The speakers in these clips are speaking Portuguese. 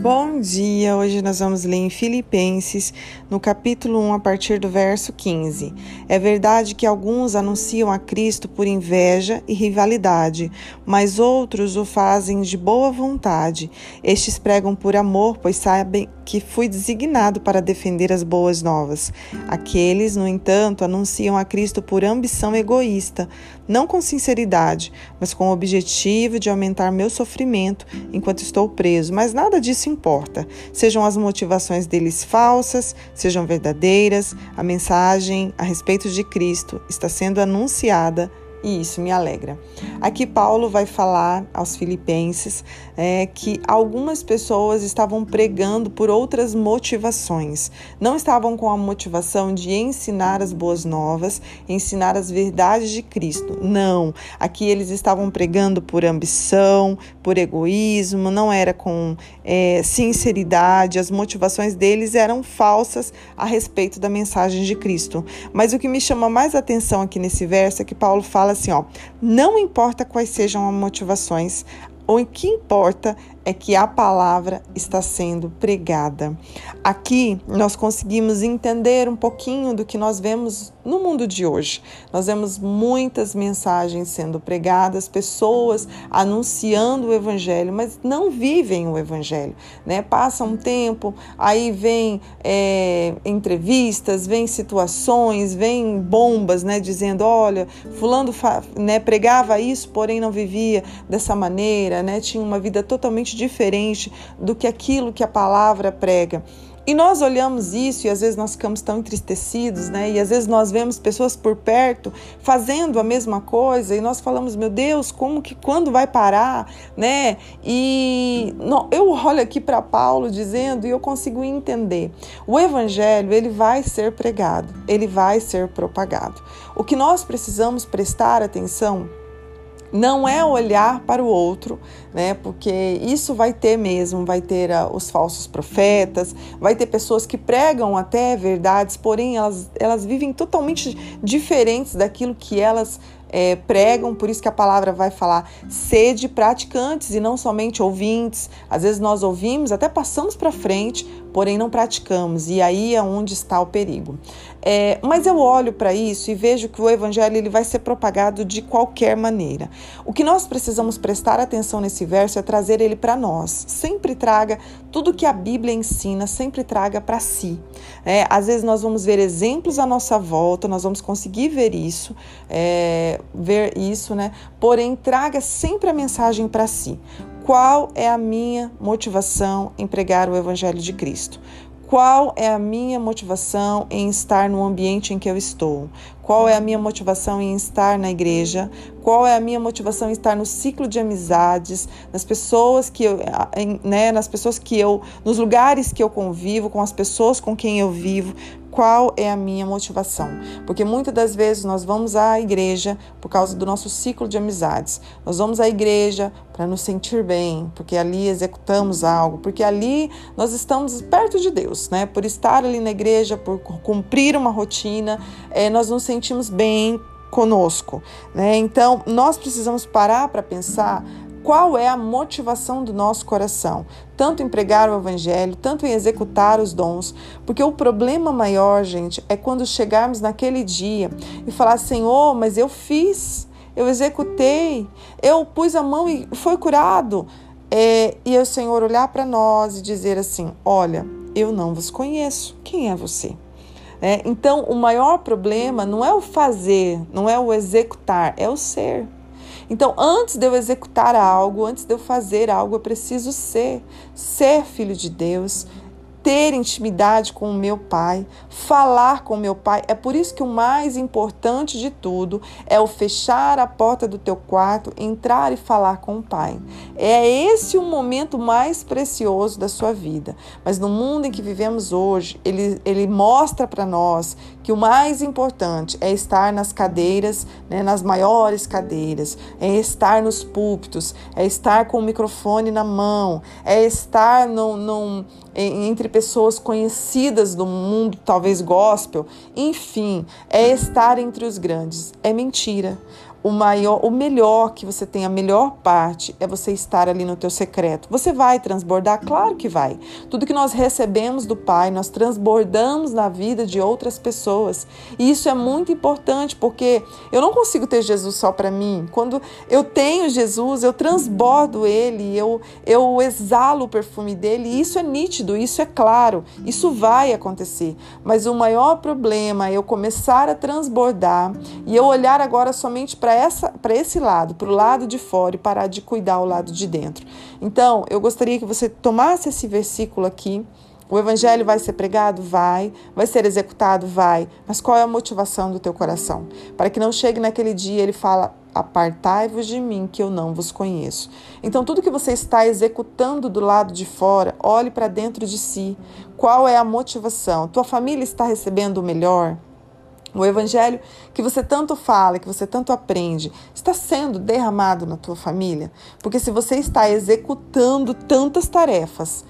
Bom dia! Hoje nós vamos ler em Filipenses, no capítulo 1, a partir do verso 15. É verdade que alguns anunciam a Cristo por inveja e rivalidade, mas outros o fazem de boa vontade. Estes pregam por amor, pois sabem que fui designado para defender as boas novas. Aqueles, no entanto, anunciam a Cristo por ambição egoísta, não com sinceridade, mas com o objetivo de aumentar meu sofrimento enquanto estou preso. Mas nada disso importa. Sejam as motivações deles falsas, sejam verdadeiras, a mensagem a respeito de Cristo está sendo anunciada e isso me alegra. Aqui Paulo vai falar aos filipenses é, que algumas pessoas estavam pregando por outras motivações. Não estavam com a motivação de ensinar as boas novas, ensinar as verdades de Cristo. Não. Aqui eles estavam pregando por ambição, por egoísmo, não era com é, sinceridade. As motivações deles eram falsas a respeito da mensagem de Cristo. Mas o que me chama mais atenção aqui nesse verso é que Paulo fala assim, ó, não importa quais sejam as motivações, o que importa é que a palavra está sendo pregada. Aqui nós conseguimos entender um pouquinho do que nós vemos no mundo de hoje. Nós vemos muitas mensagens sendo pregadas, pessoas anunciando o evangelho, mas não vivem o evangelho, né? Passa um tempo, aí vem é, entrevistas, vem situações, vem bombas, né? Dizendo, olha, fulano né, pregava isso, porém não vivia dessa maneira, né? Tinha uma vida totalmente diferente do que aquilo que a palavra prega. E nós olhamos isso e às vezes nós ficamos tão entristecidos, né? E às vezes nós vemos pessoas por perto fazendo a mesma coisa e nós falamos, meu Deus, como que quando vai parar, né? E não, eu olho aqui para Paulo dizendo e eu consigo entender. O evangelho, ele vai ser pregado, ele vai ser propagado. O que nós precisamos prestar atenção não é olhar para o outro, né? Porque isso vai ter mesmo, vai ter uh, os falsos profetas, vai ter pessoas que pregam até verdades, porém elas, elas vivem totalmente diferentes daquilo que elas é, pregam, por isso que a palavra vai falar sede praticantes e não somente ouvintes. Às vezes nós ouvimos, até passamos para frente, porém não praticamos, e aí é onde está o perigo. É, mas eu olho para isso e vejo que o evangelho ele vai ser propagado de qualquer maneira. O que nós precisamos prestar atenção nesse verso é trazer ele para nós. Sempre traga tudo que a Bíblia ensina, sempre traga para si. É, às vezes nós vamos ver exemplos à nossa volta, nós vamos conseguir ver isso, é, ver isso, né? Porém, traga sempre a mensagem para si. Qual é a minha motivação em pregar o Evangelho de Cristo? Qual é a minha motivação em estar no ambiente em que eu estou? Qual é a minha motivação em estar na igreja? Qual é a minha motivação em estar no ciclo de amizades, nas pessoas que eu, né, nas pessoas que eu, nos lugares que eu convivo, com as pessoas com quem eu vivo? Qual é a minha motivação. Porque muitas das vezes nós vamos à igreja por causa do nosso ciclo de amizades. Nós vamos à igreja para nos sentir bem, porque ali executamos algo, porque ali nós estamos perto de Deus, né? Por estar ali na igreja, por cumprir uma rotina, é, nós nos sentimos bem conosco, né? Então nós precisamos parar para pensar qual é a motivação do nosso coração, tanto em pregar o evangelho, tanto em executar os dons, porque o problema maior, gente, é quando chegarmos naquele dia e falar: Senhor, mas eu fiz, eu executei, eu pus a mão e foi curado. É, e o Senhor olhar para nós e dizer assim: Olha, eu não vos conheço, quem é você? É, então, o maior problema não é o fazer, não é o executar, é o ser. Então, antes de eu executar algo, antes de eu fazer algo, eu preciso ser, ser filho de Deus, ter intimidade com o meu pai, falar com o meu pai. É por isso que o mais importante de tudo é o fechar a porta do teu quarto, entrar e falar com o pai. É esse o momento mais precioso da sua vida. Mas no mundo em que vivemos hoje, ele, ele mostra para nós que o mais importante é estar nas cadeiras, né, nas maiores cadeiras, é estar nos púlpitos, é estar com o microfone na mão, é estar num, num, entre pessoas conhecidas do mundo, talvez gospel, enfim, é estar entre os grandes. É mentira. O maior, o melhor que você tem, a melhor parte é você estar ali no teu secreto. Você vai transbordar? Claro que vai. Tudo que nós recebemos do Pai, nós transbordamos na vida de outras pessoas. E isso é muito importante, porque eu não consigo ter Jesus só para mim. Quando eu tenho Jesus, eu transbordo ele, eu, eu exalo o perfume dele, e isso é nítido, isso é claro, isso vai acontecer. Mas o maior problema é eu começar a transbordar e eu olhar agora somente para para esse lado, para o lado de fora e parar de cuidar o lado de dentro. Então, eu gostaria que você tomasse esse versículo aqui. O evangelho vai ser pregado? Vai. Vai ser executado? Vai. Mas qual é a motivação do teu coração? Para que não chegue naquele dia ele fala: Apartai-vos de mim, que eu não vos conheço. Então, tudo que você está executando do lado de fora, olhe para dentro de si. Qual é a motivação? Tua família está recebendo o melhor? O evangelho que você tanto fala, que você tanto aprende, está sendo derramado na tua família? Porque se você está executando tantas tarefas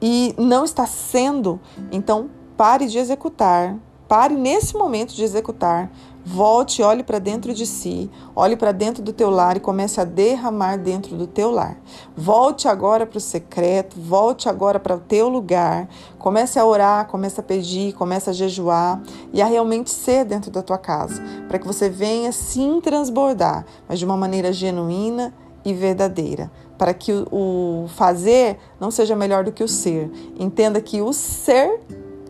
e não está sendo, então pare de executar, pare nesse momento de executar, Volte, olhe para dentro de si, olhe para dentro do teu lar e comece a derramar dentro do teu lar. Volte agora para o secreto, volte agora para o teu lugar, comece a orar, comece a pedir, comece a jejuar e a realmente ser dentro da tua casa, para que você venha sim transbordar, mas de uma maneira genuína e verdadeira, para que o fazer não seja melhor do que o ser. Entenda que o ser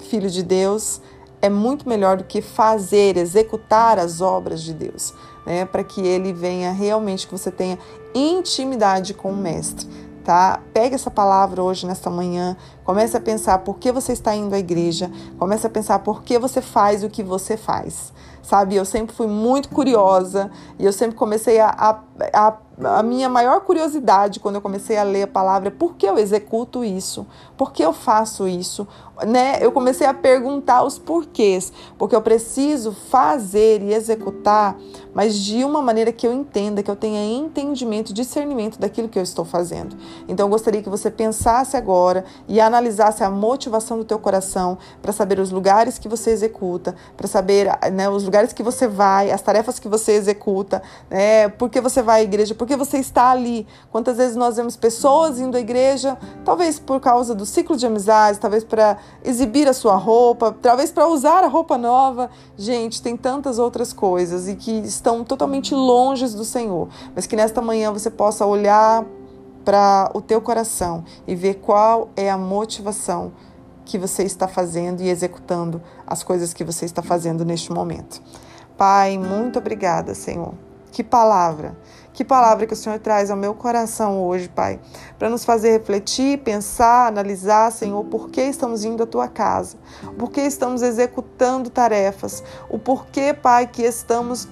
filho de Deus é muito melhor do que fazer, executar as obras de Deus, né? Para que ele venha realmente, que você tenha intimidade com o Mestre, tá? Pegue essa palavra hoje, nesta manhã, comece a pensar por que você está indo à igreja, comece a pensar por que você faz o que você faz, sabe? Eu sempre fui muito curiosa e eu sempre comecei a, a, a a minha maior curiosidade quando eu comecei a ler a palavra é por que eu executo isso? Por que eu faço isso? Né? Eu comecei a perguntar os porquês, porque eu preciso fazer e executar, mas de uma maneira que eu entenda, que eu tenha entendimento, discernimento daquilo que eu estou fazendo. Então eu gostaria que você pensasse agora e analisasse a motivação do teu coração para saber os lugares que você executa, para saber né, os lugares que você vai, as tarefas que você executa, né, por que você vai à igreja, por que você está ali. Quantas vezes nós vemos pessoas indo à igreja, talvez por causa do ciclo de amizades, talvez para exibir a sua roupa, talvez para usar a roupa nova. Gente, tem tantas outras coisas e que estão totalmente longe do Senhor, mas que nesta manhã você possa olhar para o teu coração e ver qual é a motivação que você está fazendo e executando as coisas que você está fazendo neste momento. Pai, muito obrigada, Senhor. Que palavra, que palavra que o Senhor traz ao meu coração hoje, Pai, para nos fazer refletir, pensar, analisar, Senhor, por que estamos indo à tua casa, por que estamos executando tarefas, o porquê, Pai, que estamos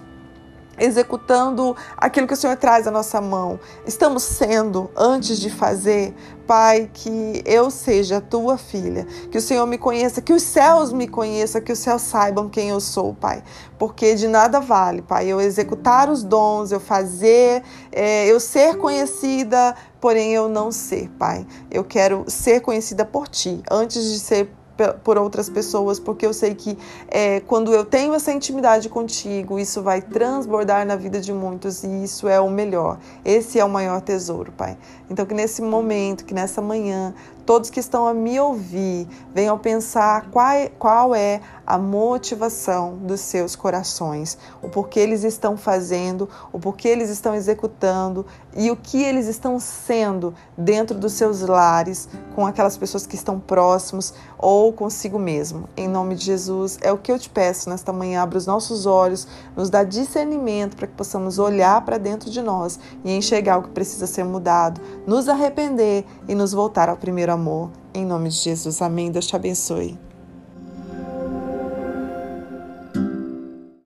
executando aquilo que o Senhor traz à nossa mão. Estamos sendo, antes de fazer, Pai, que eu seja tua filha, que o Senhor me conheça, que os céus me conheçam, que os céus saibam quem eu sou, Pai. Porque de nada vale, Pai, eu executar os dons, eu fazer, é, eu ser conhecida, porém eu não ser, Pai. Eu quero ser conhecida por Ti, antes de ser por outras pessoas, porque eu sei que é, quando eu tenho essa intimidade contigo, isso vai transbordar na vida de muitos e isso é o melhor. Esse é o maior tesouro, Pai. Então, que nesse momento, que nessa manhã, todos que estão a me ouvir venham pensar qual é, qual é a motivação dos seus corações, o porquê eles estão fazendo, o porquê eles estão executando e o que eles estão sendo dentro dos seus lares, com aquelas pessoas que estão próximos ou consigo mesmo. Em nome de Jesus, é o que eu te peço nesta manhã. Abra os nossos olhos, nos dá discernimento para que possamos olhar para dentro de nós e enxergar o que precisa ser mudado, nos arrepender e nos voltar ao primeiro amor. Em nome de Jesus, amém. Deus te abençoe.